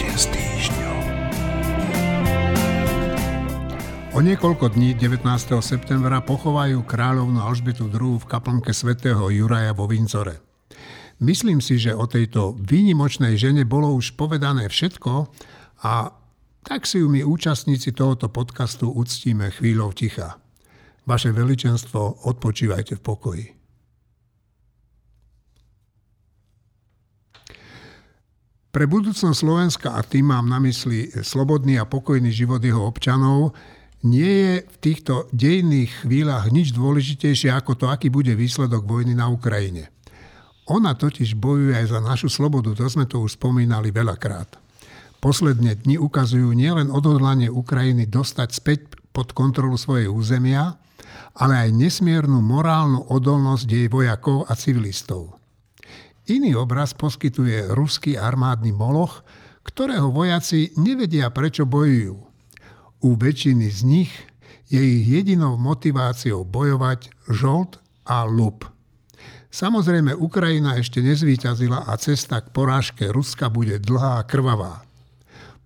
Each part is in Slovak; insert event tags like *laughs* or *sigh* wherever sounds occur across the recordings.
týždeň s týždňom. O niekoľko dní 19. septembra pochovajú kráľovnú Alžbetu II v kaplnke svätého Juraja vo Vincore. Myslím si, že o tejto výnimočnej žene bolo už povedané všetko a tak si ju my účastníci tohoto podcastu uctíme chvíľou ticha. Vaše veličenstvo, odpočívajte v pokoji. Pre budúcnosť Slovenska, a tým mám na mysli slobodný a pokojný život jeho občanov, nie je v týchto dejných chvíľach nič dôležitejšie ako to, aký bude výsledok vojny na Ukrajine. Ona totiž bojuje aj za našu slobodu, to sme to už spomínali veľakrát. Posledné dni ukazujú nielen odhodlanie Ukrajiny dostať späť pod kontrolu svojej územia, ale aj nesmiernu morálnu odolnosť jej vojakov a civilistov. Iný obraz poskytuje ruský armádny moloch, ktorého vojaci nevedia, prečo bojujú. U väčšiny z nich je ich jedinou motiváciou bojovať žolt a lup. Samozrejme, Ukrajina ešte nezvýťazila a cesta k porážke Ruska bude dlhá a krvavá.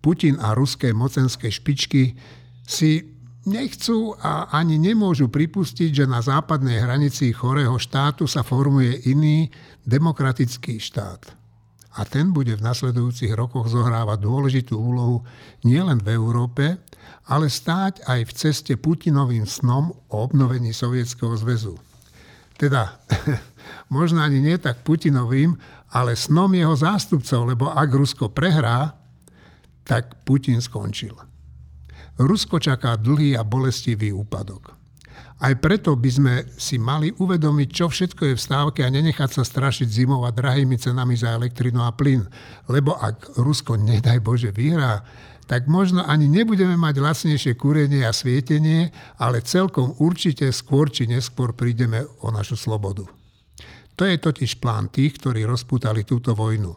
Putin a ruské mocenské špičky si nechcú a ani nemôžu pripustiť, že na západnej hranici chorého štátu sa formuje iný demokratický štát. A ten bude v nasledujúcich rokoch zohrávať dôležitú úlohu nielen v Európe, ale stáť aj v ceste Putinovým snom o obnovení Sovietskeho zväzu. Teda, *laughs* možno ani nie tak Putinovým, ale snom jeho zástupcov, lebo ak Rusko prehrá, tak Putin skončil. Rusko čaká dlhý a bolestivý úpadok. Aj preto by sme si mali uvedomiť, čo všetko je v stávke a nenechať sa strašiť zimou a drahými cenami za elektrinu a plyn. Lebo ak Rusko, nedaj Bože, vyhrá, tak možno ani nebudeme mať lacnejšie kúrenie a svietenie, ale celkom určite skôr či neskôr prídeme o našu slobodu. To je totiž plán tých, ktorí rozputali túto vojnu.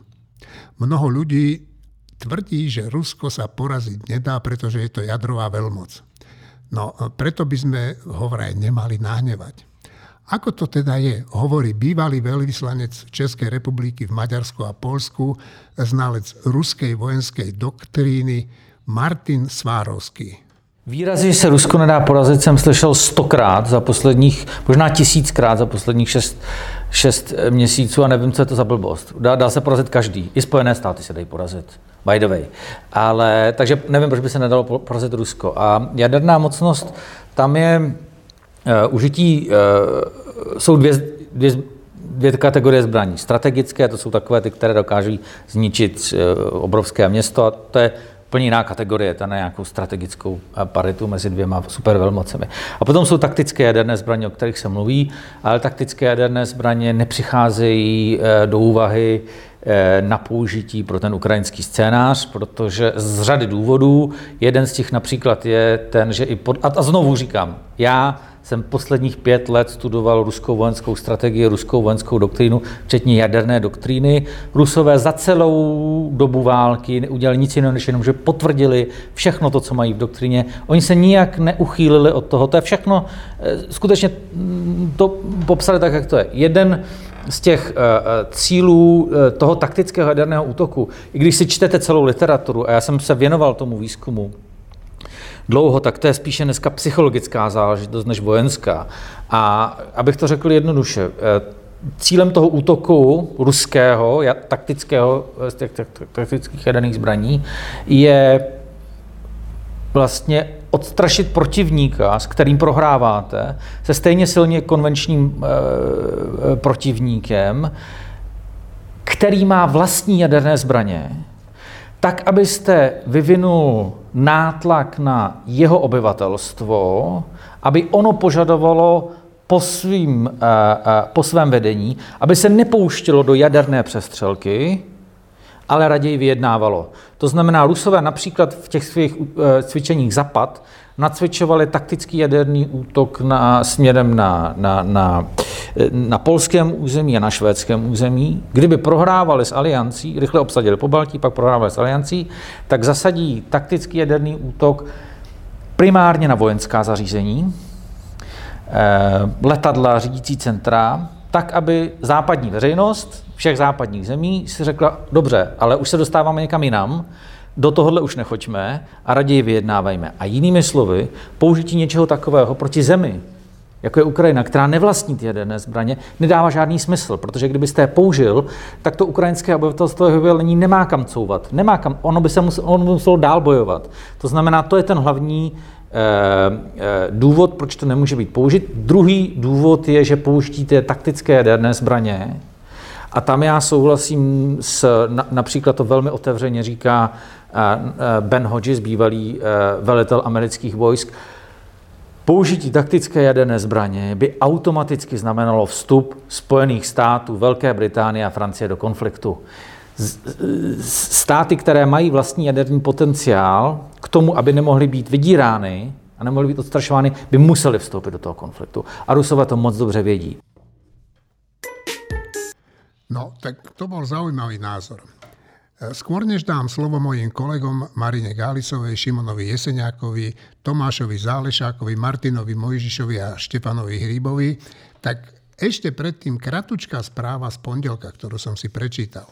Mnoho ľudí tvrdí, že Rusko sa poraziť nedá, pretože je to jadrová veľmoc. No preto by sme ho vraj nemali nahnevať. Ako to teda je, hovorí bývalý veľvyslanec Českej republiky v Maďarsku a Polsku, znalec ruskej vojenskej doktríny Martin Svárovský. Výrazy, že se Rusko nedá porazit, jsem slyšel stokrát za posledních, možná tisíckrát za posledních šest, šest měsíců a nevím, co je to za blbost. Dá, dá se porazit každý. I Spojené státy se dají porazit by the way. Ale, takže nevím, proč by se nedalo porazit Rusko. A jaderná mocnost, tam je uh, užití, uh, jsou dvě, dvě, dvě kategorie zbraní. Strategické, to jsou takové ty, které dokáží zničit uh, obrovské město a to je úplně jiná kategorie, ta nějakou strategickou paritu mezi dvěma supervelmocemi. A potom jsou taktické jaderné zbraně, o kterých se mluví, ale taktické jaderné zbraně nepřicházejí do úvahy Eh, na použití pro ten ukrajinský scénář, protože z řady důvodů, jeden z těch například je ten, že i pod, a znovu říkám, já jsem posledních pět let studoval ruskou vojenskou strategii, ruskou vojenskou doktrínu, včetně jaderné doktríny. Rusové za celou dobu války neudělali nic jiného, než jenom, že potvrdili všechno to, co mají v doktríně. Oni se nijak neuchýlili od toho. To je všechno, eh, skutečně mm, to popsali tak, jak to je. Jeden z těch uh, cílů uh, toho taktického jaderného útoku, i když si čtete celou literaturu, a já jsem se věnoval tomu výzkumu dlouho, tak to je spíše dneska psychologická záležitost než vojenská. A abych to řekl jednoduše, uh, cílem toho útoku ruského, taktického, z těch taktických jaderných zbraní, je vlastně odstrašit protivníka, s kterým prohráváte, se stejně silně konvenčním e, protivníkem, který má vlastní jaderné zbraně, tak, abyste vyvinul nátlak na jeho obyvatelstvo, aby ono požadovalo po, svým, e, e, po svém vedení, aby se nepouštilo do jaderné přestřelky, ale raději vyjednávalo. To znamená, Rusové například v těch svých eh, cvičeních Zapad nacvičovali taktický jaderný útok na, směrem na, na, na, na polském území a na švédském území. Kdyby prohrávali s aliancí, rychle obsadili po Baltí, pak prohrávali s aliancí, tak zasadí taktický jaderný útok primárně na vojenská zařízení, eh, letadla, řídící centra, tak, aby západní veřejnost všech západních zemí si řekla, dobře, ale už se dostáváme někam jinam, do tohohle už nechoďme a raději vyjednávajme. A jinými slovy, použití něčeho takového proti zemi, jako je Ukrajina, která nevlastní ty jaderné zbraně, nedává žádný smysl, protože kdybyste je použil, tak to ukrajinské obyvatelstvo jeho vyvolení nemá kam couvat, nemá kam, ono by se muselo, ono muselo dál bojovat. To znamená, to je ten hlavní eh, eh, důvod, proč to nemůže být použit. Druhý důvod je, že použití taktické jaderné zbraně, a tam já souhlasím s, na, například to velmi otevřeně říká Ben Hodges, bývalý eh, velitel amerických vojsk, Použití taktické jaderné zbraně by automaticky znamenalo vstup Spojených států, Velké Británie a Francie do konfliktu. Státy, které mají vlastní jaderný potenciál k tomu, aby nemohly být vydírány a nemohly být odstrašovány, by museli vstoupit do toho konfliktu. A Rusové to moc dobře vědí. No, tak to bol zaujímavý názor. Skôr než dám slovo mojim kolegom Marine Gálisovej, Šimonovi Jeseniakovi, Tomášovi Zálešákovi, Martinovi Mojžišovi a Štefanovi Hríbovi, tak ešte predtým kratučká správa z pondelka, ktorú som si prečítal.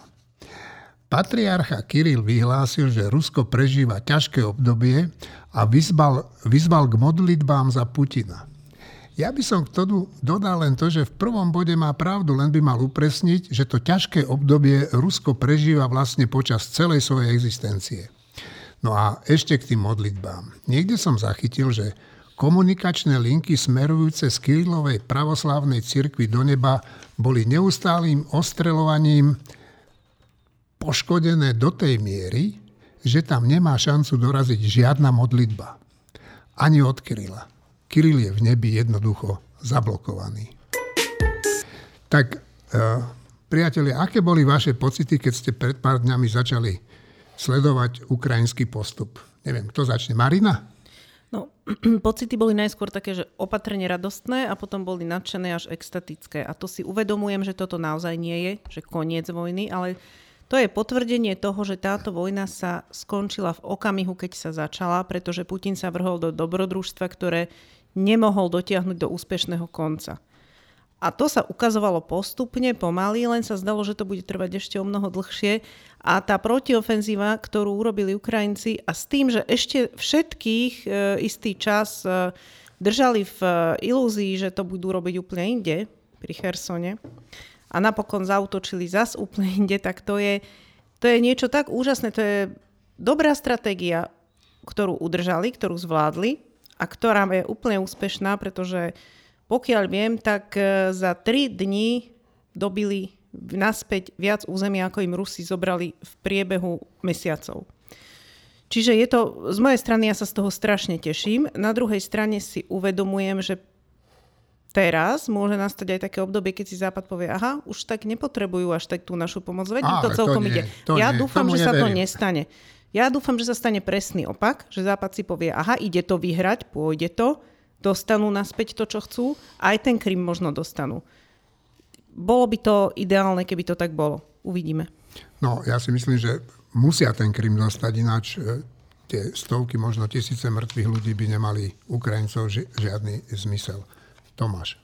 Patriarcha Kiril vyhlásil, že Rusko prežíva ťažké obdobie a vyzval, vyzval k modlitbám za Putina. Ja by som k tomu dodal len to, že v prvom bode má pravdu, len by mal upresniť, že to ťažké obdobie Rusko prežíva vlastne počas celej svojej existencie. No a ešte k tým modlitbám. Niekde som zachytil, že komunikačné linky smerujúce z Kirilovej pravoslávnej cirkvi do neba boli neustálým ostrelovaním poškodené do tej miery, že tam nemá šancu doraziť žiadna modlitba. Ani od Kirila. Kiril je v nebi jednoducho zablokovaný. Tak, e, priatelia, aké boli vaše pocity, keď ste pred pár dňami začali sledovať ukrajinský postup? Neviem, kto začne? Marina? No, *clears throat* pocity boli najskôr také, že opatrne radostné a potom boli nadšené až extatické. A to si uvedomujem, že toto naozaj nie je, že koniec vojny, ale to je potvrdenie toho, že táto vojna sa skončila v okamihu, keď sa začala, pretože Putin sa vrhol do dobrodružstva, ktoré nemohol dotiahnuť do úspešného konca. A to sa ukazovalo postupne, pomaly, len sa zdalo, že to bude trvať ešte o mnoho dlhšie. A tá protiofenzíva, ktorú urobili Ukrajinci a s tým, že ešte všetkých e, istý čas e, držali v e, ilúzii, že to budú robiť úplne inde, pri Chersone, a napokon zautočili zas úplne inde, tak to je, to je niečo tak úžasné. To je dobrá stratégia, ktorú udržali, ktorú zvládli a ktorá je úplne úspešná, pretože pokiaľ viem, tak e, za 3 dní dobili naspäť viac územia, ako im Rusi zobrali v priebehu mesiacov. Čiže je to, z mojej strany ja sa z toho strašne teším. Na druhej strane si uvedomujem, že teraz môže nastať aj také obdobie, keď si Západ povie, aha, už tak nepotrebujú až tak tú našu pomoc, veď to celkom to nie, ide. To ja nie, dúfam, že sa to nestane. Ja dúfam, že sa stane presný opak, že Západ si povie, aha, ide to vyhrať, pôjde to, dostanú naspäť to, čo chcú, aj ten Krym možno dostanú. Bolo by to ideálne, keby to tak bolo. Uvidíme. No, ja si myslím, že musia ten Krym dostať, ináč e, tie stovky, možno tisíce mŕtvych ľudí by nemali Ukrajincov ži- žiadny zmysel. Tomáš.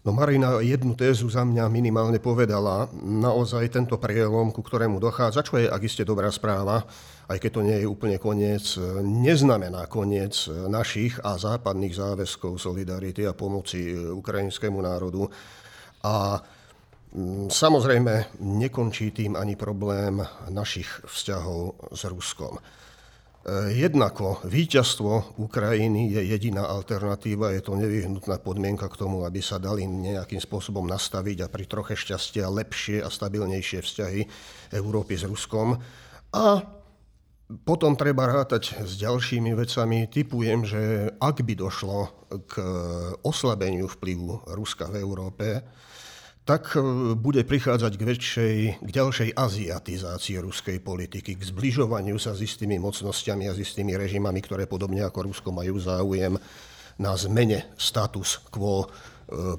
No Marina jednu tézu za mňa minimálne povedala. Naozaj tento prielom, ku ktorému dochádza, čo je ak iste dobrá správa, aj keď to nie je úplne koniec, neznamená koniec našich a západných záväzkov solidarity a pomoci ukrajinskému národu. A mm, samozrejme nekončí tým ani problém našich vzťahov s Ruskom. Jednako víťazstvo Ukrajiny je jediná alternatíva, je to nevyhnutná podmienka k tomu, aby sa dali nejakým spôsobom nastaviť a pri troche šťastia lepšie a stabilnejšie vzťahy Európy s Ruskom. A potom treba rátať s ďalšími vecami. Typujem, že ak by došlo k oslabeniu vplyvu Ruska v Európe, tak e, bude prichádzať k, väčšej, k ďalšej aziatizácii ruskej politiky, k zbližovaniu sa s istými mocnosťami a s istými režimami, ktoré podobne ako Rusko majú záujem na zmene status quo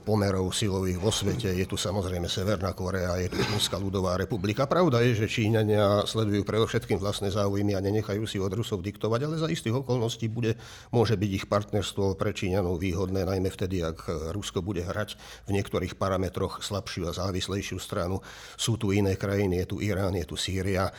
pomerov silových vo svete. Je tu samozrejme Severná Korea, je tu Čínska ľudová republika. Pravda je, že Číňania sledujú predovšetkým vlastné záujmy a nenechajú si od Rusov diktovať, ale za istých okolností bude, môže byť ich partnerstvo pre Číňanov výhodné, najmä vtedy, ak Rusko bude hrať v niektorých parametroch slabšiu a závislejšiu stranu. Sú tu iné krajiny, je tu Irán, je tu Sýria.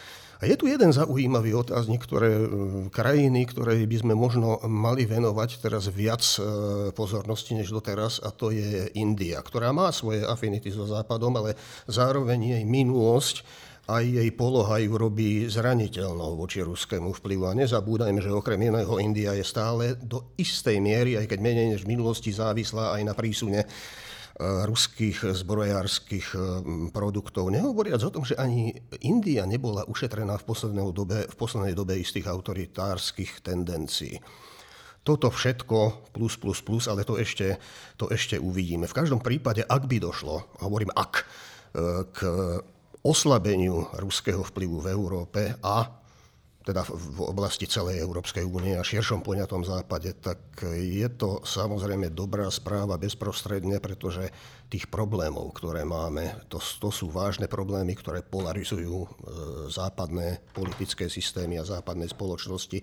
A je tu jeden zaujímavý otáznik, ktoré e, krajiny, ktoré by sme možno mali venovať teraz viac e, pozornosti než doteraz, a to je India, ktorá má svoje afinity so Západom, ale zároveň jej minulosť aj jej poloha ju robí zraniteľnou voči ruskému vplyvu. A nezabúdajme, že okrem iného India je stále do istej miery, aj keď menej než v minulosti závislá aj na prísune ruských zbrojárskych eh, produktov. Nehovoriac o tom, že ani India nebola ušetrená v poslednej dobe, v poslednej dobe istých autoritárskych tendencií. Toto všetko plus, plus, plus, ale to ešte, to ešte uvidíme. V každom prípade, ak by došlo, hovorím ak, eh, k oslabeniu ruského vplyvu v Európe a teda v oblasti celej Európskej únie a širšom poňatom západe, tak je to samozrejme dobrá správa bezprostredne, pretože tých problémov, ktoré máme, to, to sú vážne problémy, ktoré polarizujú e, západné politické systémy a západné spoločnosti.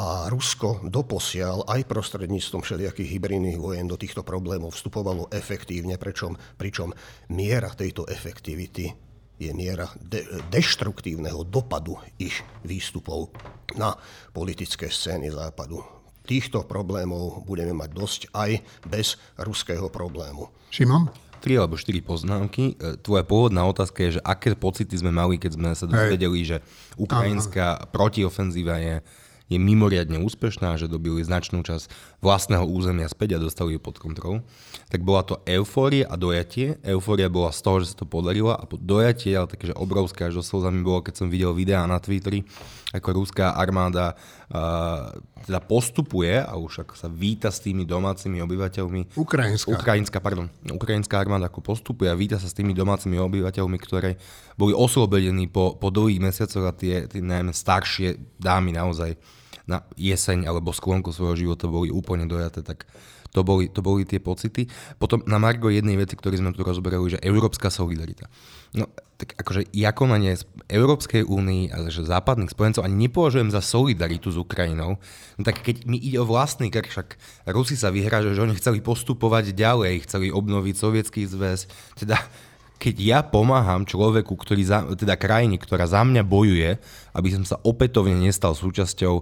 A Rusko doposiaľ aj prostredníctvom všelijakých hybridných vojen do týchto problémov vstupovalo efektívne, pričom, pričom miera tejto efektivity je miera de- deštruktívneho dopadu ich výstupov na politické scény západu. Týchto problémov budeme mať dosť aj bez ruského problému. Šimon? Tri alebo štyri poznámky. E, tvoja pôvodná otázka je, že aké pocity sme mali, keď sme sa dozvedeli, že ukrajinská protiofenzíva je je mimoriadne úspešná, že dobili značnú časť vlastného územia späť a dostali ju pod kontrolu, tak bola to eufória a dojatie. Eufória bola z toho, že sa to podarilo a dojatie, ale také, že obrovské až do slzami bolo, keď som videl videá na Twitteri, ako rúská armáda uh, teda postupuje a už ako sa víta s tými domácimi obyvateľmi. Ukrajinská. Ukrajinská, pardon. Ukrajinská armáda ako postupuje a víta sa s tými domácimi obyvateľmi, ktoré boli oslobodení po, po dlhých mesiacoch a tie, tie najmä staršie dámy naozaj na jeseň alebo sklonku svojho života boli úplne dojaté, tak to boli, to boli tie pocity. Potom na Margo jednej veci, ktorý sme tu rozberali, že európska solidarita. No, tak akože ja konanie Európskej únii, ale že západných spojencov ani nepovažujem za solidaritu s Ukrajinou. No tak keď mi ide o vlastný krk, však Rusi sa vyhrážajú, že oni chceli postupovať ďalej, chceli obnoviť sovietský zväz, teda keď ja pomáham človeku, ktorý za, teda krajine, ktorá za mňa bojuje, aby som sa opätovne nestal súčasťou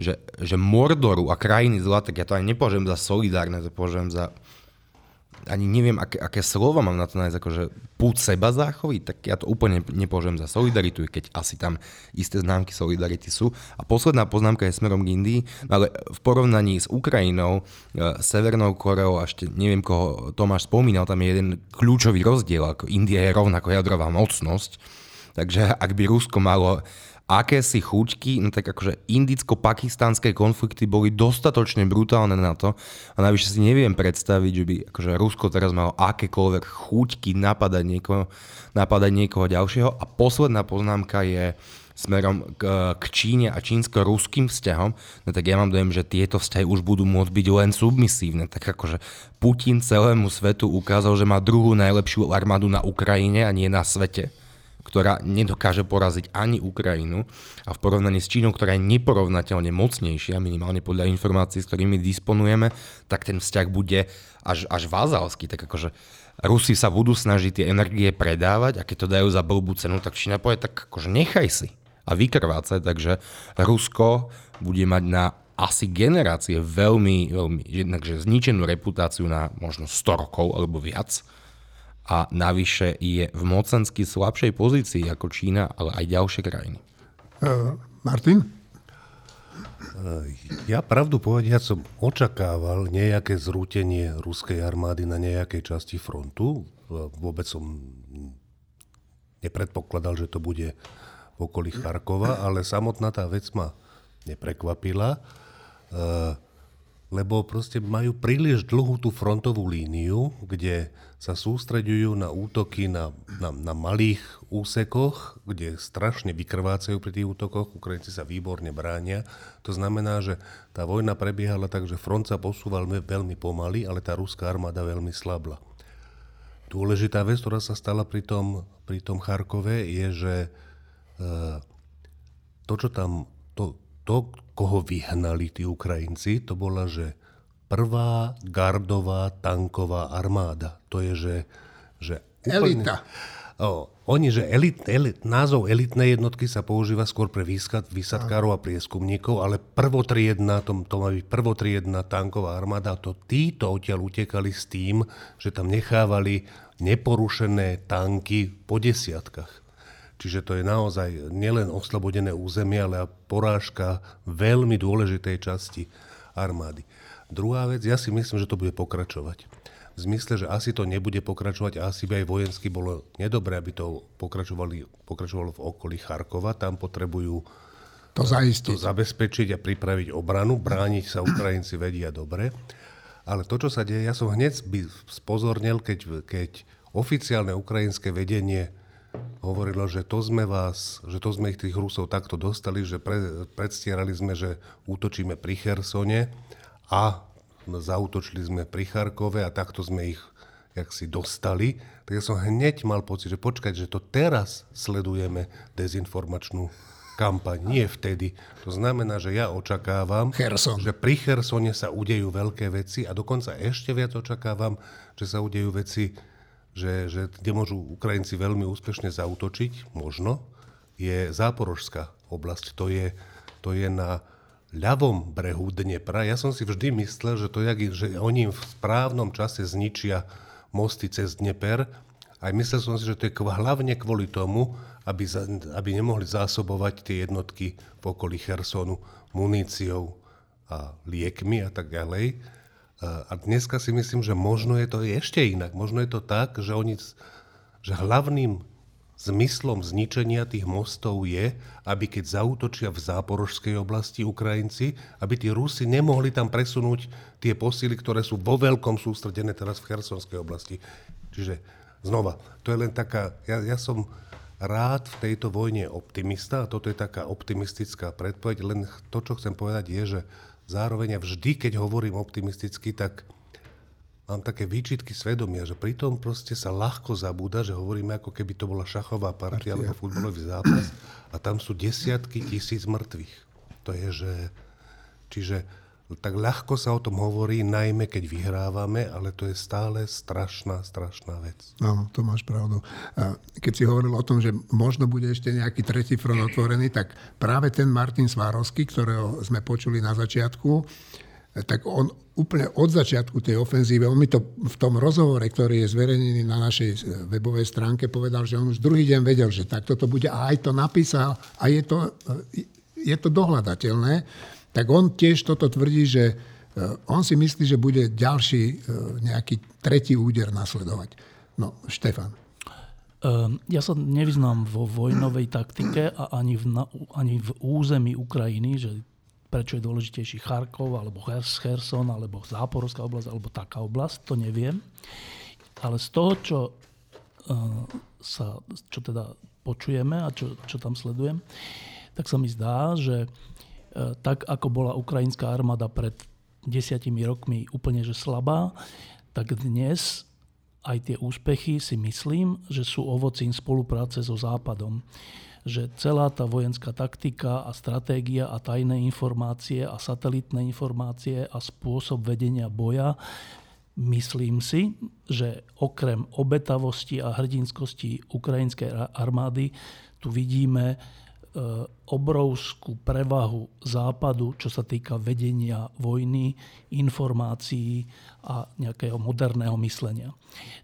že, že Mordoru a krajiny zla, tak ja to aj nepovažujem za solidárne, to považujem za ani neviem, aké, aké slova mám na to nájsť, akože púd seba záchovy, tak ja to úplne nepovažujem za solidaritu, keď asi tam isté známky solidarity sú. A posledná poznámka je smerom k Indii, ale v porovnaní s Ukrajinou, e, Severnou Koreou a ešte neviem, koho Tomáš spomínal, tam je jeden kľúčový rozdiel, ako India je rovnako jadrová mocnosť, takže ak by Rusko malo akési chuťky, no tak akože indicko-pakistánske konflikty boli dostatočne brutálne na to a navyše si neviem predstaviť, že by akože Rusko teraz malo akékoľvek chuťky napadať niekoho, napadať niekoho ďalšieho. A posledná poznámka je smerom k, k Číne a čínsko-ruským vzťahom, no tak ja mám dojem, že tieto vzťahy už budú môcť byť len submisívne. Tak akože Putin celému svetu ukázal, že má druhú najlepšiu armádu na Ukrajine a nie na svete ktorá nedokáže poraziť ani Ukrajinu a v porovnaní s Čínou, ktorá je neporovnateľne mocnejšia, minimálne podľa informácií, s ktorými disponujeme, tak ten vzťah bude až, až vázalský. Tak akože Rusi sa budú snažiť tie energie predávať a keď to dajú za blbú cenu, tak Čína povie, tak akože nechaj si a vykrvácať, takže Rusko bude mať na asi generácie veľmi, veľmi jednakže zničenú reputáciu na možno 100 rokov alebo viac a navyše je v mocensky slabšej pozícii ako Čína, ale aj ďalšie krajiny. Uh, Martin? Ja pravdu povediať som očakával nejaké zrútenie ruskej armády na nejakej časti frontu. Vôbec som nepredpokladal, že to bude v okolí Charkova, ale samotná tá vec ma neprekvapila. lebo proste majú príliš dlhú tú frontovú líniu, kde sa sústreďujú na útoky na, na, na malých úsekoch, kde strašne vykrvácajú pri tých útokoch, Ukrajinci sa výborne bránia. To znamená, že tá vojna prebiehala tak, že front sa posúval veľmi pomaly, ale tá ruská armáda veľmi slabla. Dôležitá vec, ktorá sa stala pri tom, pri tom Charkove, je, že e, to, čo tam, to, to, koho vyhnali tí Ukrajinci, to bola, že prvá gardová tanková armáda. To je, že... že úplne, Elita. O, oni, že elit, elit, názov elitnej jednotky sa používa skôr pre výsad, výsadkárov a prieskumníkov, ale prvotriedna, to, to má byť prvotriedna tanková armáda, to títo odtiaľ utekali s tým, že tam nechávali neporušené tanky po desiatkách. Čiže to je naozaj nielen oslobodené územie, ale porážka veľmi dôležitej časti armády. Druhá vec, ja si myslím, že to bude pokračovať. V zmysle, že asi to nebude pokračovať a asi by aj vojensky bolo nedobré, aby to pokračovali, pokračovalo v okolí Charkova. Tam potrebujú to, to zabezpečiť a pripraviť obranu. Brániť sa Ukrajinci vedia dobre. Ale to, čo sa deje, ja som hneď by spozornil, keď, keď oficiálne ukrajinské vedenie hovorilo, že to sme vás, že to sme ich tých Rusov takto dostali, že pre, predstierali sme, že útočíme pri Chersone a zautočili sme pri Charkove a takto sme ich jak si dostali, tak ja som hneď mal pocit, že počkať, že to teraz sledujeme dezinformačnú kampaň, nie vtedy. To znamená, že ja očakávam, Herson. že pri Chersone sa udejú veľké veci a dokonca ešte viac očakávam, že sa udejú veci že, že kde môžu Ukrajinci veľmi úspešne zautočiť, možno, je Záporožská oblasť. To je, to je na ľavom brehu Dnepra. Ja som si vždy myslel, že, to je, že oni v správnom čase zničia mosty cez Dneper. Aj myslel som si, že to je hlavne kvôli tomu, aby, za, aby nemohli zásobovať tie jednotky v okolí Chersonu muníciou a liekmi a tak ďalej. A dneska si myslím, že možno je to ešte inak. Možno je to tak, že, oni, že hlavným zmyslom zničenia tých mostov je, aby keď zautočia v záporožskej oblasti Ukrajinci, aby tí Rusi nemohli tam presunúť tie posily, ktoré sú vo veľkom sústredené teraz v Chersonskej oblasti. Čiže znova, to je len taká, ja, ja som rád v tejto vojne optimista a toto je taká optimistická predpoveď, len to, čo chcem povedať je, že zároveň vždy, keď hovorím optimisticky, tak mám také výčitky svedomia, že pritom proste sa ľahko zabúda, že hovoríme ako keby to bola šachová partia alebo futbalový zápas a tam sú desiatky tisíc mŕtvych. To je, že... Čiže tak ľahko sa o tom hovorí, najmä keď vyhrávame, ale to je stále strašná, strašná vec. Áno, to máš pravdu. Keď si hovoril o tom, že možno bude ešte nejaký tretí front otvorený, tak práve ten Martin Svárovský, ktorého sme počuli na začiatku, tak on úplne od začiatku tej ofenzíve, on mi to v tom rozhovore, ktorý je zverejnený na našej webovej stránke, povedal, že on už druhý deň vedel, že takto to bude a aj to napísal a je to, je to dohľadateľné tak on tiež toto tvrdí, že e, on si myslí, že bude ďalší nejaký tretí úder nasledovať. No, Štefan. Ehm, ja sa nevyznám vo vojnovej taktike a ani v, ani v území Ukrajiny, že prečo je dôležitejší Charkov, alebo Kherson, alebo Záporovská oblasť, alebo taká oblasť, to neviem. Ale z toho, čo, uh, sa, čo teda počujeme a čo, čo tam sledujem, tak sa mi zdá, že E, tak ako bola ukrajinská armáda pred desiatimi rokmi úplne že slabá, tak dnes aj tie úspechy si myslím, že sú ovocím spolupráce so Západom. Že celá tá vojenská taktika a stratégia a tajné informácie a satelitné informácie a spôsob vedenia boja Myslím si, že okrem obetavosti a hrdinskosti ukrajinskej armády tu vidíme E, obrovskú prevahu západu, čo sa týka vedenia vojny, informácií a nejakého moderného myslenia.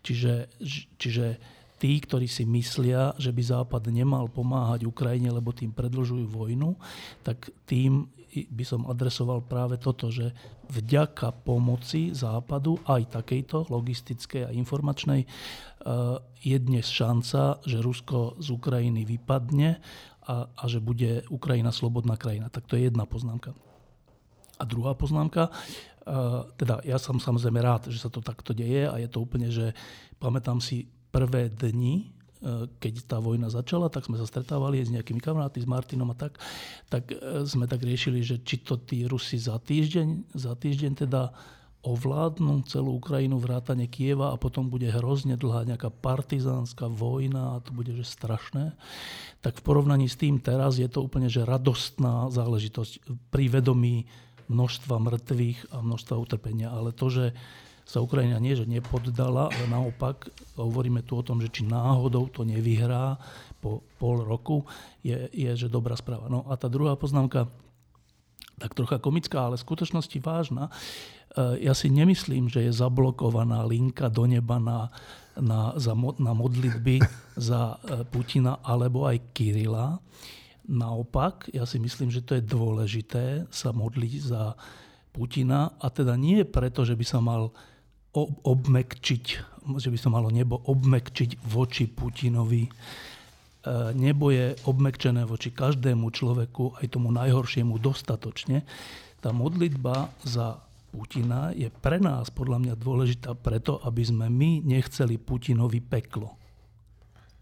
Čiže, čiže tí, ktorí si myslia, že by Západ nemal pomáhať Ukrajine, lebo tým predlžujú vojnu, tak tým by som adresoval práve toto, že vďaka pomoci Západu, aj takejto logistickej a informačnej, e, je dnes šanca, že Rusko z Ukrajiny vypadne a, a že bude Ukrajina slobodná krajina. Tak to je jedna poznámka. A druhá poznámka, teda ja som samozrejme rád, že sa to takto deje a je to úplne, že pamätám si prvé dni, e, keď tá vojna začala, tak sme sa stretávali s nejakými kamaráty, s Martinom a tak, tak e, sme tak riešili, že či to tí Rusi za týždeň, za týždeň teda ovládnu celú Ukrajinu, vrátane Kieva a potom bude hrozne dlhá nejaká partizánska vojna a to bude že strašné, tak v porovnaní s tým teraz je to úplne že radostná záležitosť pri vedomí množstva mŕtvych a množstva utrpenia. Ale to, že sa Ukrajina nie, že nepoddala, ale naopak hovoríme tu o tom, že či náhodou to nevyhrá po pol roku, je, je že dobrá správa. No a tá druhá poznámka, tak trocha komická, ale v skutočnosti vážna. E, ja si nemyslím, že je zablokovaná linka do neba na, na, za, na modlitby *laughs* za e, Putina alebo aj Kirila. Naopak, ja si myslím, že to je dôležité sa modliť za Putina a teda nie preto, že by sa mal obmekčiť, že by sa malo nebo obmekčiť voči Putinovi, E, nebo je obmekčené voči každému človeku, aj tomu najhoršiemu dostatočne. Tá modlitba za Putina je pre nás podľa mňa dôležitá preto, aby sme my nechceli Putinovi peklo.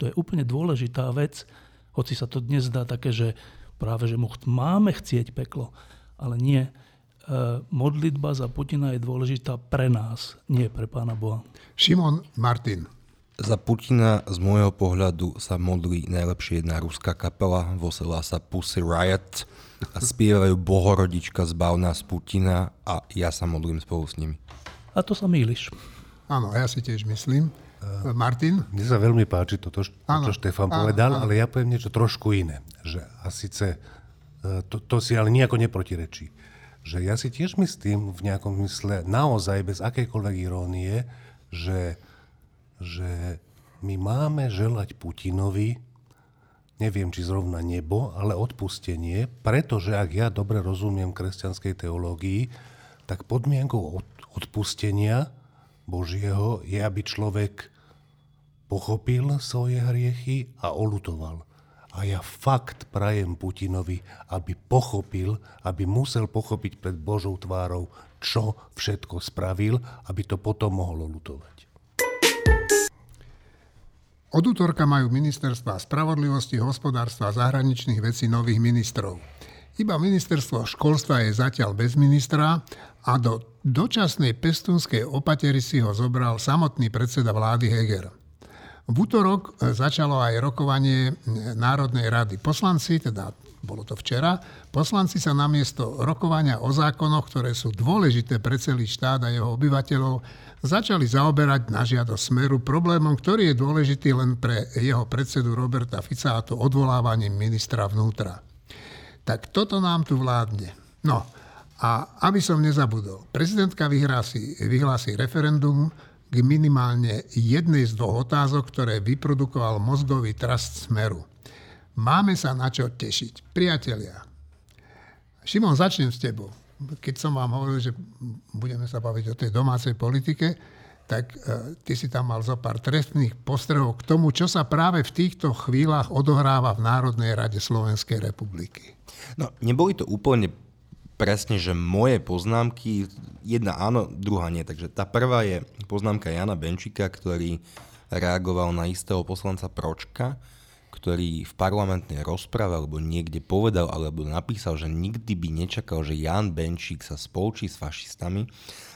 To je úplne dôležitá vec, hoci sa to dnes zdá také, že práve, že mu máme chcieť peklo, ale nie. E, modlitba za Putina je dôležitá pre nás, nie pre Pána Boha. Šimon Martin. Za Putina z môjho pohľadu sa modlí najlepšie jedna ruská kapela, voselá sa Pussy Riot a spievajú Bohorodička zbav nás Putina a ja sa modlím spolu s nimi. A to sa mýliš. Áno, ja si tiež myslím. Uh, Martin? Mne sa veľmi páči toto, čo Štefan povedal, áno. ale ja poviem niečo trošku iné. Že a síce, e, to, to si ale nejako neprotirečí. Že ja si tiež myslím v nejakom mysle naozaj bez akejkoľvek irónie, že že my máme želať Putinovi, neviem či zrovna nebo, ale odpustenie, pretože ak ja dobre rozumiem kresťanskej teológii, tak podmienkou odpustenia Božieho je, aby človek pochopil svoje hriechy a olutoval. A ja fakt prajem Putinovi, aby pochopil, aby musel pochopiť pred Božou tvárou, čo všetko spravil, aby to potom mohol olutovať. Od útorka majú ministerstva spravodlivosti, hospodárstva a zahraničných vecí nových ministrov. Iba ministerstvo školstva je zatiaľ bez ministra a do dočasnej pestunskej opatery si ho zobral samotný predseda vlády Heger. V útorok začalo aj rokovanie Národnej rady. Poslanci, teda bolo to včera, poslanci sa namiesto rokovania o zákonoch, ktoré sú dôležité pre celý štát a jeho obyvateľov, začali zaoberať na žiadosť Smeru problémom, ktorý je dôležitý len pre jeho predsedu Roberta Fica a to odvolávaním ministra vnútra. Tak toto nám tu vládne. No a aby som nezabudol, prezidentka vyhlási, vyhlási referendum k minimálne jednej z dvoch otázok, ktoré vyprodukoval mozgový trast Smeru. Máme sa na čo tešiť. Priatelia, Šimon, začnem s tebou keď som vám hovoril, že budeme sa baviť o tej domácej politike, tak e, ty si tam mal zo pár trestných postrehov k tomu, čo sa práve v týchto chvíľach odohráva v Národnej rade Slovenskej republiky. No, neboli to úplne presne, že moje poznámky, jedna áno, druhá nie. Takže tá prvá je poznámka Jana Benčíka, ktorý reagoval na istého poslanca Pročka, ktorý v parlamentnej rozprave alebo niekde povedal alebo napísal, že nikdy by nečakal, že Jan Benčík sa spolčí s fašistami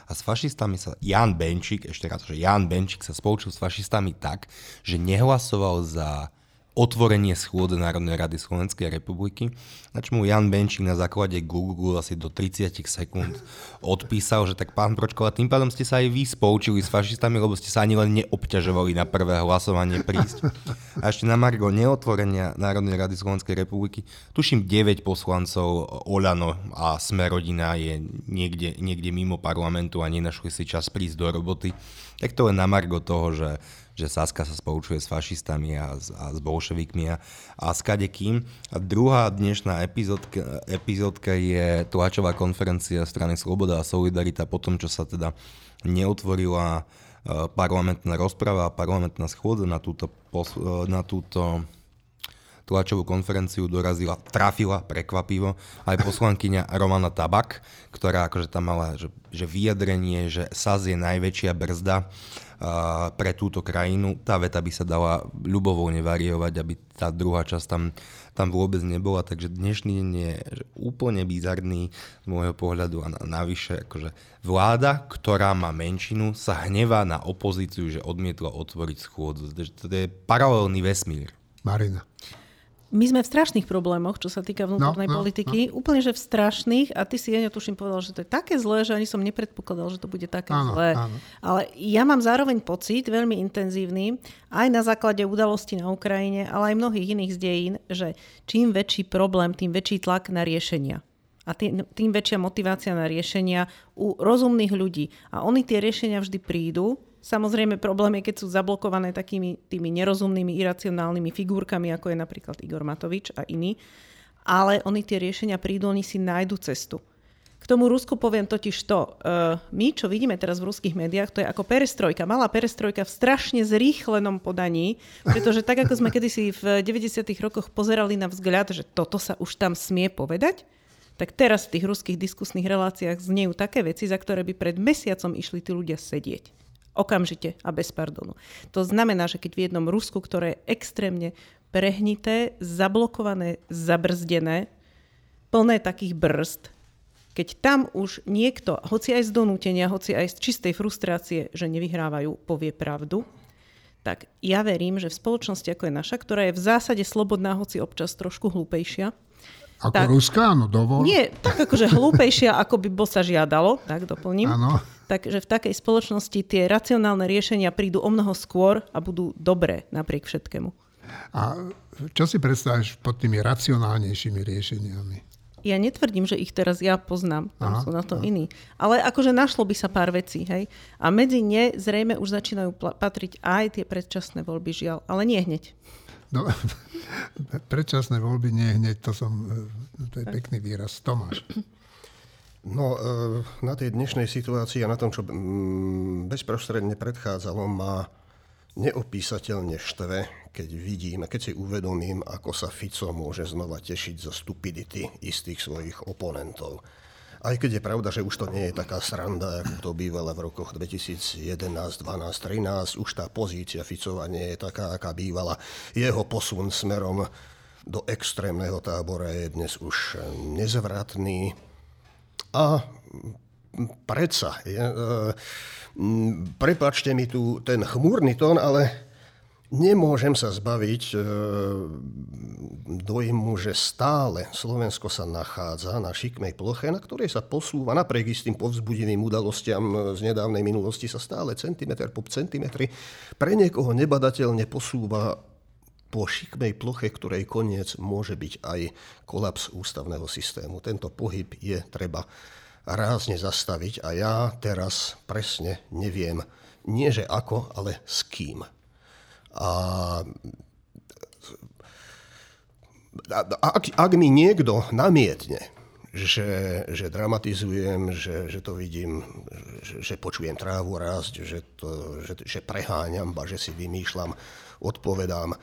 a s fašistami sa Jan Benčík, ešte raz, že Jan Benčík sa spolčil s fašistami tak, že nehlasoval za otvorenie schôdze Národnej rady Slovenskej republiky, na čo mu Jan Benčík na základe Google asi do 30 sekúnd odpísal, že tak pán Pročko, tým pádom ste sa aj vy spoučili s fašistami, lebo ste sa ani len neobťažovali na prvé hlasovanie prísť. A ešte na Margo neotvorenia Národnej rady Slovenskej republiky, tuším 9 poslancov Olano a Smerodina je niekde, niekde mimo parlamentu a nenašli si čas prísť do roboty. Tak to len na Margo toho, že že Saska sa spolučuje s fašistami a, a s bolševikmi a, a s kadekým. A druhá dnešná epizódka, epizódka je tlačová konferencia strany Sloboda a Solidarita po tom, čo sa teda neotvorila e, parlamentná rozprava a parlamentná schôdza na túto, e, na túto tlačovú konferenciu dorazila, trafila prekvapivo aj poslankyňa Romana Tabak, ktorá akože tam mala že, že vyjadrenie, že SAS je najväčšia brzda pre túto krajinu. Tá veta by sa dala ľubovoľne variovať, aby tá druhá časť tam, tam vôbec nebola. Takže dnešný deň je úplne bizarný z môjho pohľadu a navyše akože vláda, ktorá má menšinu, sa hnevá na opozíciu, že odmietla otvoriť schôdzu. To je paralelný vesmír. Marina. My sme v strašných problémoch, čo sa týka vnútornej no, no, politiky. No. Úplne, že v strašných. A ty si, Jeňo, tuším, povedal, že to je také zlé, že ani som nepredpokladal, že to bude také áno, zlé. Áno. Ale ja mám zároveň pocit, veľmi intenzívny, aj na základe udalostí na Ukrajine, ale aj mnohých iných z dejín, že čím väčší problém, tým väčší tlak na riešenia. A tým, tým väčšia motivácia na riešenia u rozumných ľudí. A oni tie riešenia vždy prídu, Samozrejme problém je, keď sú zablokované takými tými nerozumnými, iracionálnymi figurkami, ako je napríklad Igor Matovič a iní. Ale oni tie riešenia prídu, oni si nájdu cestu. K tomu Rusku poviem totiž to, uh, my, čo vidíme teraz v ruských médiách, to je ako perestrojka, malá perestrojka v strašne zrýchlenom podaní, pretože tak, ako sme kedysi v 90. rokoch pozerali na vzhľad, že toto sa už tam smie povedať, tak teraz v tých ruských diskusných reláciách znejú také veci, za ktoré by pred mesiacom išli tí ľudia sedieť. Okamžite a bez pardonu. To znamená, že keď v jednom Rusku, ktoré je extrémne prehnité, zablokované, zabrzdené, plné takých brzd, keď tam už niekto, hoci aj z donútenia, hoci aj z čistej frustrácie, že nevyhrávajú, povie pravdu, tak ja verím, že v spoločnosti ako je naša, ktorá je v zásade slobodná, hoci občas trošku hlúpejšia, ako tak, Ruská, no dovol. Nie, tak akože hlúpejšia, ako by bo sa žiadalo, tak doplním. Áno. Takže v takej spoločnosti tie racionálne riešenia prídu o mnoho skôr a budú dobré napriek všetkému. A čo si predstavíš pod tými racionálnejšími riešeniami? Ja netvrdím, že ich teraz ja poznám, tam aha, sú na to aha. iní. Ale akože našlo by sa pár vecí, hej. A medzi ne zrejme už začínajú patriť aj tie predčasné voľby, žiaľ. Ale nie hneď. No, *laughs* predčasné voľby nie hneď, to, som, to je pekný výraz. Tomáš. *clears throat* No, e, na tej dnešnej situácii a na tom, čo mm, bezprostredne predchádzalo, má neopísateľne štve, keď vidím, keď si uvedomím, ako sa Fico môže znova tešiť zo stupidity istých svojich oponentov. Aj keď je pravda, že už to nie je taká sranda, ako to bývala v rokoch 2011, 12, 13, už tá pozícia Ficova nie je taká, aká bývala. Jeho posun smerom do extrémneho tábora je dnes už nezvratný. A predsa, je, e, prepačte mi tu ten chmúrny tón, ale Nemôžem sa zbaviť e, dojmu, že stále Slovensko sa nachádza na šikmej ploche, na ktorej sa posúva napriek istým povzbudivým udalostiam z nedávnej minulosti sa stále centimetr po centimetri pre niekoho nebadateľne posúva po šikmej ploche, ktorej koniec môže byť aj kolaps ústavného systému. Tento pohyb je treba rázne zastaviť a ja teraz presne neviem, nie že ako, ale s kým. A ak, ak mi niekto namietne, že, že dramatizujem, že, že to vidím, že, že počujem trávu rásť, že, to, že, že preháňam, ba že si vymýšľam, odpovedám,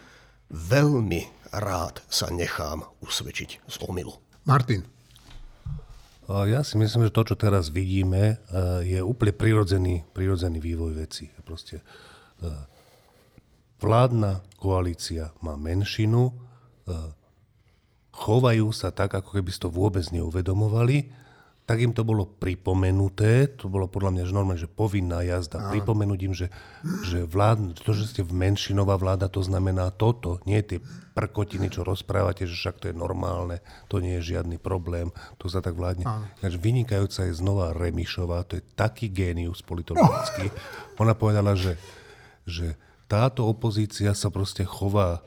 veľmi rád sa nechám usvedčiť z omilu. Martin. Ja si myslím, že to, čo teraz vidíme, je úplne prirodzený, prirodzený vývoj veci. Proste vládna koalícia má menšinu, e, chovajú sa tak, ako keby si to vôbec neuvedomovali, tak im to bolo pripomenuté, to bolo podľa mňa že normálne, že povinná jazda, Aha. pripomenúť im, že, že vlád, to, že ste v menšinová vláda, to znamená toto, nie tie prkotiny, čo rozprávate, že však to je normálne, to nie je žiadny problém, to sa tak vládne. Takže vynikajúca je znova Remišová, to je taký génius politologický. *laughs* Ona povedala, že, že táto opozícia sa proste chová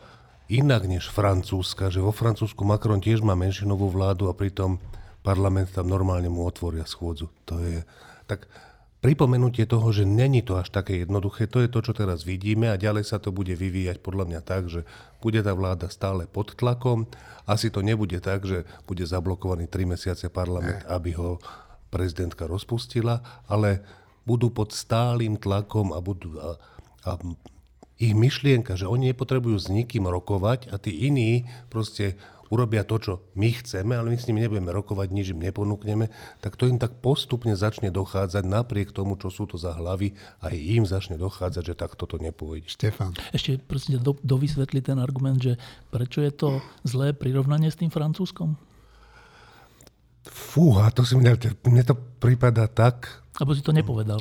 inak než francúzska, že vo Francúzsku Macron tiež má menšinovú vládu a pritom parlament tam normálne mu otvoria schôdzu. To je tak pripomenutie toho, že není to až také jednoduché, to je to, čo teraz vidíme a ďalej sa to bude vyvíjať podľa mňa tak, že bude tá vláda stále pod tlakom. Asi to nebude tak, že bude zablokovaný 3 mesiace parlament, aby ho prezidentka rozpustila, ale budú pod stálym tlakom a, budú, a, a ich myšlienka, že oni nepotrebujú s nikým rokovať a tí iní proste urobia to, čo my chceme, ale my s nimi nebudeme rokovať, nič im neponúkneme, tak to im tak postupne začne dochádzať napriek tomu, čo sú to za hlavy, aj im začne dochádzať, že tak toto nepôjde. Štefan. Ešte prosím, do, dovysvetli ten argument, že prečo je to zlé prirovnanie s tým francúzskom? Fúha, to si mne, mne to prípada tak... Alebo si to nepovedal.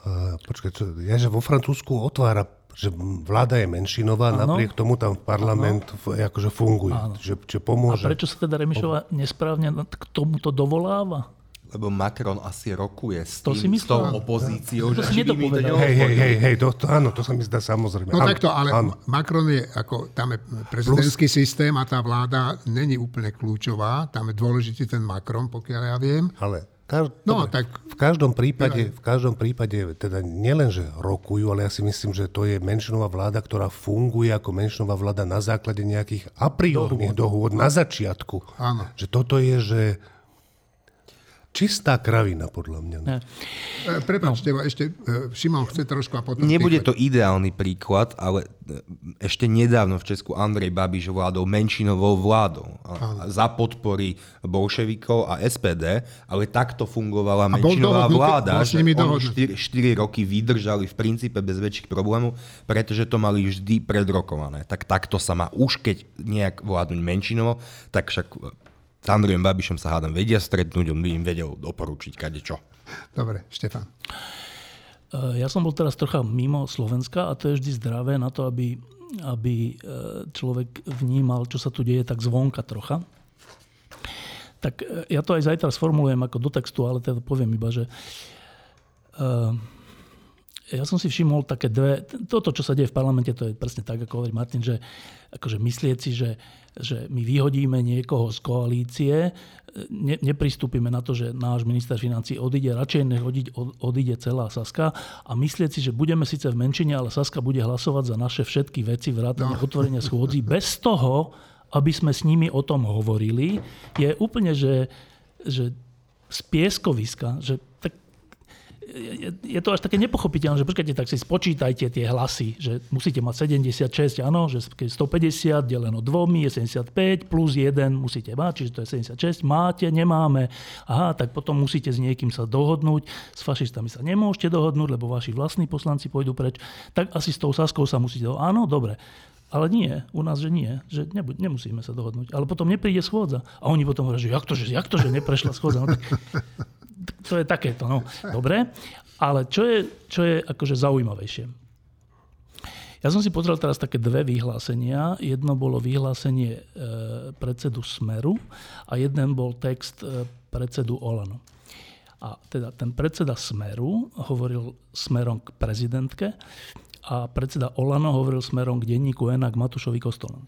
Uh, počkaj, čo, ja, že vo Francúzsku otvára že vláda je menšinová, ano. napriek tomu tam parlament ano. akože funguje. Že, že pomôže. A prečo sa teda Remišová nesprávne k tomuto dovoláva? Lebo Macron asi rokuje s, to tým, s tou opozíciou, to že si Hej, hej, hej, hej to, to, áno, to sa mi zdá samozrejme. No áno, takto, ale áno. Macron je, ako tam je prezidentský Plus. systém a tá vláda není úplne kľúčová. Tam je dôležitý ten Macron, pokiaľ ja viem. Ale Každ- No, dobre, tak- v každom prípade, v každom prípade teda nielen, že rokujú, ale ja si myslím, že to je menšinová vláda, ktorá funguje ako menšinová vláda na základe nejakých a priorných dohôd na začiatku. Áno. Že toto je, že čistá kravina, podľa mňa. Ne. E, Prepačte, no. ešte e, Šimon chce trošku a potom... Nebude to ideálny príklad, ale e, ešte nedávno v Česku Andrej Babiš vládol menšinovou vládou. A, za podpory bolševikov a SPD, ale takto fungovala menšinová dohodnutý- vláda, že nimi oni dohodnutý. 4, 4 roky vydržali v princípe bez väčších problémov, pretože to mali vždy predrokované. Tak takto sa má už keď nejak vládnuť menšinovo, tak však s Andrejom Babišom sa hádam vedia stretnúť, on by im vedel doporučiť kade čo. Dobre, Štefan. E, Ja som bol teraz trocha mimo Slovenska a to je vždy zdravé na to, aby, aby e, človek vnímal, čo sa tu deje tak zvonka trocha. Tak e, ja to aj zajtra sformulujem ako do textu, ale teda poviem iba, že ja som si všimol také dve, toto, čo sa deje v parlamente, to je presne tak, ako hovorí Martin, že akože myslieť si, že, že my vyhodíme niekoho z koalície, ne, nepristúpime na to, že náš minister financí odíde, radšej nech odíde, odíde celá Saska a myslieť si, že budeme síce v menšine, ale Saska bude hlasovať za naše všetky veci, vrátane no. otvorenia schôdzi, bez toho, aby sme s nimi o tom hovorili, je úplne, že, že z pieskoviska, že tak je, je to až také nepochopiteľné, že počkajte, tak si spočítajte tie hlasy, že musíte mať 76, áno, že keď 150 deleno dvomi je 75, plus 1 musíte mať, čiže to je 76, máte, nemáme, aha, tak potom musíte s niekým sa dohodnúť, s fašistami sa nemôžete dohodnúť, lebo vaši vlastní poslanci pôjdu preč, tak asi s tou Saskou sa musíte dohodnúť, áno, dobre, ale nie, u nás, že nie, že nebu- nemusíme sa dohodnúť. Ale potom nepríde schôdza. A oni potom hovoria, že jak to, že, jak to, že neprešla schôdza. No, tak, to je takéto, no. Dobre. Ale čo je, čo je akože zaujímavejšie? Ja som si pozrel teraz také dve vyhlásenia. Jedno bolo vyhlásenie e, predsedu Smeru a jeden bol text e, predsedu Olano. A teda ten predseda Smeru hovoril smerom k prezidentke a predseda Olano hovoril smerom k denníku N a k Matušovi Kostolom.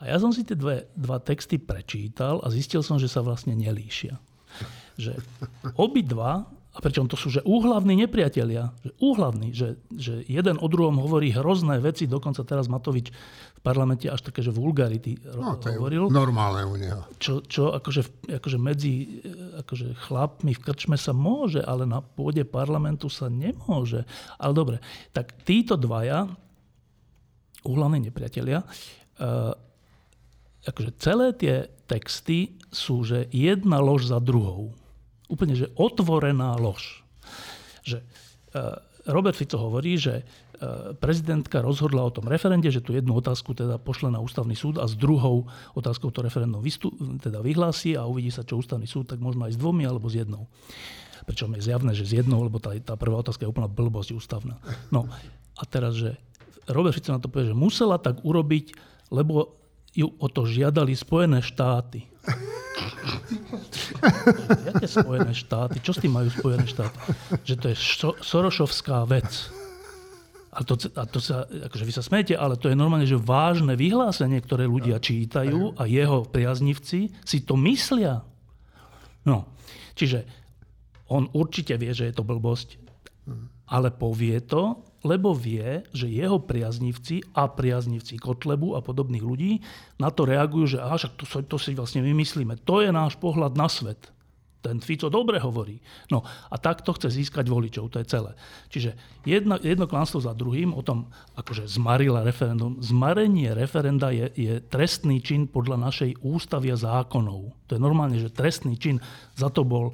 A ja som si tie dve, dva texty prečítal a zistil som, že sa vlastne nelíšia. Že obidva, a pričom to sú že úhlavní nepriatelia, že úhlavní, že, že jeden o druhom hovorí hrozné veci, dokonca teraz Matovič v parlamente až také, že vulgarity No, to je hovoril normálne u neho. čo, čo akože, akože medzi e, akože chlapmi v krčme sa môže, ale na pôde parlamentu sa nemôže. Ale dobre, tak títo dvaja, úhlavní nepriatelia, uh, akože celé tie texty sú, že jedna lož za druhou. Úplne, že otvorená lož. Že uh, Robert Fico hovorí, že uh, prezidentka rozhodla o tom referende, že tú jednu otázku teda pošle na ústavný súd a s druhou otázkou to referendum vystu, teda vyhlási a uvidí sa, čo ústavný súd, tak možno aj s dvomi alebo s jednou. Pričom je zjavné, že s jednou, lebo tá, tá prvá otázka je úplná blbosť ústavná. No a teraz, že Robert Fico na to povie, že musela tak urobiť, lebo ju o to žiadali Spojené štáty. Jaké Spojené štáty? Čo s tým majú Spojené štáty? Že to je šo- Sorošovská vec. A to, a to sa, akože vy sa smete, ale to je normálne, že vážne vyhlásenie, ktoré ľudia čítajú a jeho priaznivci si to myslia. No, čiže on určite vie, že je to blbosť, ale povie to, lebo vie, že jeho priaznivci a priaznivci Kotlebu a podobných ľudí na to reagujú, že aha, však to, to si vlastne vymyslíme. To je náš pohľad na svet. ten Fico dobre hovorí. No a takto chce získať voličov, to je celé. Čiže jedno, jedno klamstvo za druhým o tom, akože zmarila referendum. Zmarenie referenda je, je trestný čin podľa našej ústavy a zákonov. To je normálne, že trestný čin. Za to bol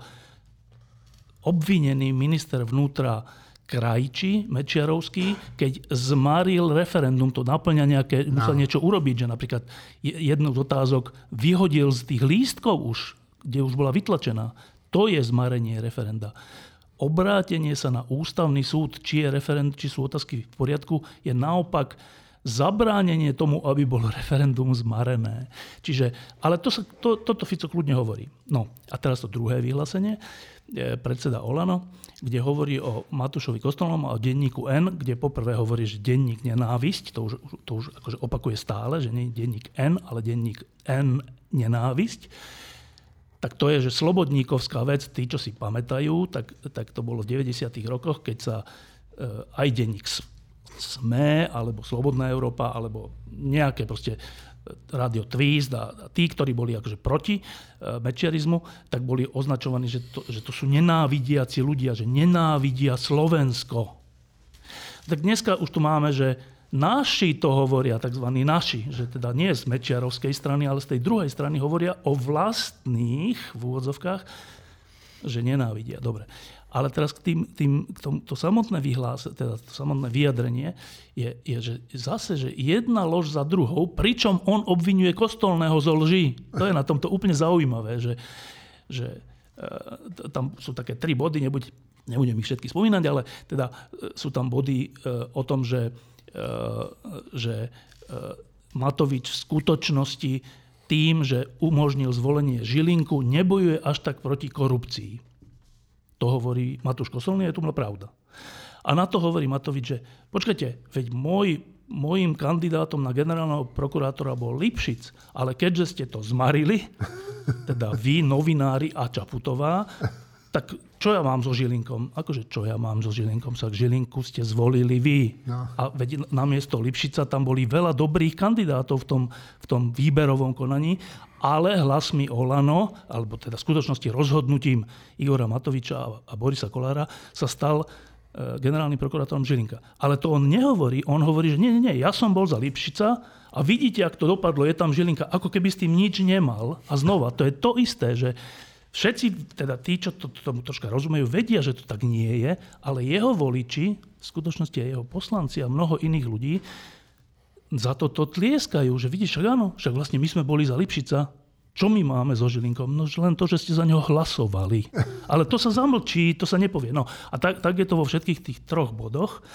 obvinený minister vnútra Krajči, Mečiarovský, keď zmaril referendum, to naplňa nejaké, musel no. niečo urobiť, že napríklad jednu z otázok vyhodil z tých lístkov už, kde už bola vytlačená. To je zmarenie referenda. Obrátenie sa na ústavný súd, či, je referend, či sú otázky v poriadku, je naopak zabránenie tomu, aby bolo *laughs* referendum zmarené. Čiže, ale to sa, to, toto Fico kľudne hovorí. No a teraz to druhé vyhlásenie predseda Olano, kde hovorí o Matúšovi Kostolnom a o denníku N, kde poprvé hovorí, že denník nenávisť, to už, to už akože opakuje stále, že nie denník N, ale denník N nenávisť. Tak to je, že slobodníkovská vec, tí, čo si pamätajú, tak, tak to bolo v 90. rokoch, keď sa e, aj denník SME, alebo Slobodná Európa, alebo nejaké proste Radio Twist a tí, ktorí boli akože proti e, mečiarizmu, tak boli označovaní, že to, že to sú nenávidiaci ľudia, že nenávidia Slovensko. Tak dneska už tu máme, že naši to hovoria, tzv. naši, že teda nie z mečiarovskej strany, ale z tej druhej strany hovoria o vlastných, v úvodzovkách, že nenávidia. Dobre. Ale teraz k tým, tým, k tom, to samotné vyhlás, teda to samotné vyjadrenie je, je, že zase, že jedna lož za druhou, pričom on obvinuje kostolného zo lží. To je na tomto úplne zaujímavé, že, že e, tam sú také tri body, nebuď, nebudem ich všetky spomínať, ale teda e, sú tam body e, o tom, že, e, že e, Matovič v skutočnosti tým, že umožnil zvolenie Žilinku, nebojuje až tak proti korupcii. To hovorí Matúš Kosolný, je tu pravda. A na to hovorí Matovič, že počkajte, veď môj, môjim kandidátom na generálneho prokurátora bol Lipšic, ale keďže ste to zmarili, *laughs* teda vy, novinári a Čaputová, tak čo ja mám so Žilinkom? Akože čo ja mám so Žilinkom? Sa k Žilinku ste zvolili vy. No. A veď namiesto Lipšica tam boli veľa dobrých kandidátov v tom, v tom výberovom konaní, ale hlasmi Olano, alebo teda v skutočnosti rozhodnutím Igora Matoviča a, Borisa Kolára sa stal e, generálnym prokurátorom Žilinka. Ale to on nehovorí, on hovorí, že nie, nie, nie, ja som bol za Lipšica a vidíte, ak to dopadlo, je tam Žilinka, ako keby s tým nič nemal. A znova, to je to isté, že Všetci, teda tí, čo to, tomu troška rozumejú, vedia, že to tak nie je, ale jeho voliči, v skutočnosti aj jeho poslanci a mnoho iných ľudí, za to to tlieskajú, že vidíš, však áno, však vlastne my sme boli za Lipšica, čo my máme so Žilinkom? No len to, že ste za neho hlasovali. *laughs* Ale to sa zamlčí, to sa nepovie. No a tak, tak je to vo všetkých tých troch bodoch.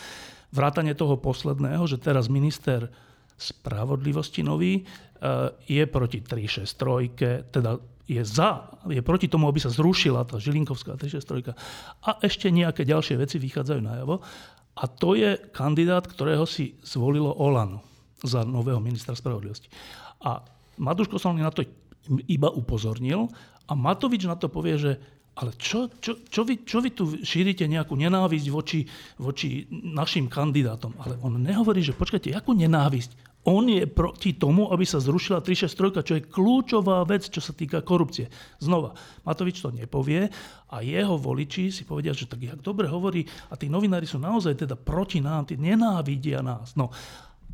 Vrátanie toho posledného, že teraz minister spravodlivosti nový eh, je proti 363, teda je za, je proti tomu, aby sa zrušila tá Žilinkovská 363 a ešte nejaké ďalšie veci vychádzajú najavo. A to je kandidát, ktorého si zvolilo Olano za nového ministra spravodlivosti. A Matúš Kosolný na to iba upozornil a Matovič na to povie, že ale čo, čo, čo, vy, čo vy tu šírite nejakú nenávisť voči, voči našim kandidátom? Ale on nehovorí, že počkajte, akú nenávisť? On je proti tomu, aby sa zrušila 363, čo je kľúčová vec, čo sa týka korupcie. Znova, Matovič to nepovie a jeho voliči si povedia, že tak jak dobre hovorí a tí novinári sú naozaj teda proti nám, tí nenávidia nás. No,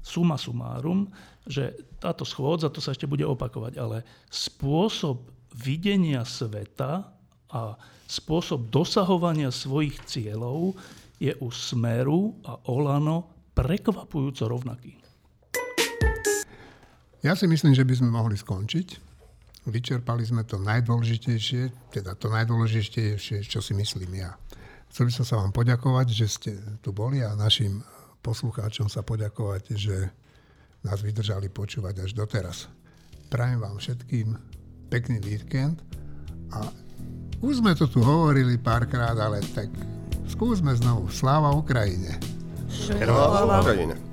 suma sumárum, že táto schôdza, to sa ešte bude opakovať, ale spôsob videnia sveta a spôsob dosahovania svojich cieľov je u Smeru a Olano prekvapujúco rovnaký. Ja si myslím, že by sme mohli skončiť. Vyčerpali sme to najdôležitejšie, teda to najdôležitejšie, čo si myslím ja. Chcel by som sa vám poďakovať, že ste tu boli a našim poslucháčom sa poďakovať, že nás vydržali počúvať až doteraz. Prajem vám všetkým pekný víkend a už sme to tu hovorili párkrát, ale tak skúsme znovu. Sláva Ukrajine. Sláva Ukrajine.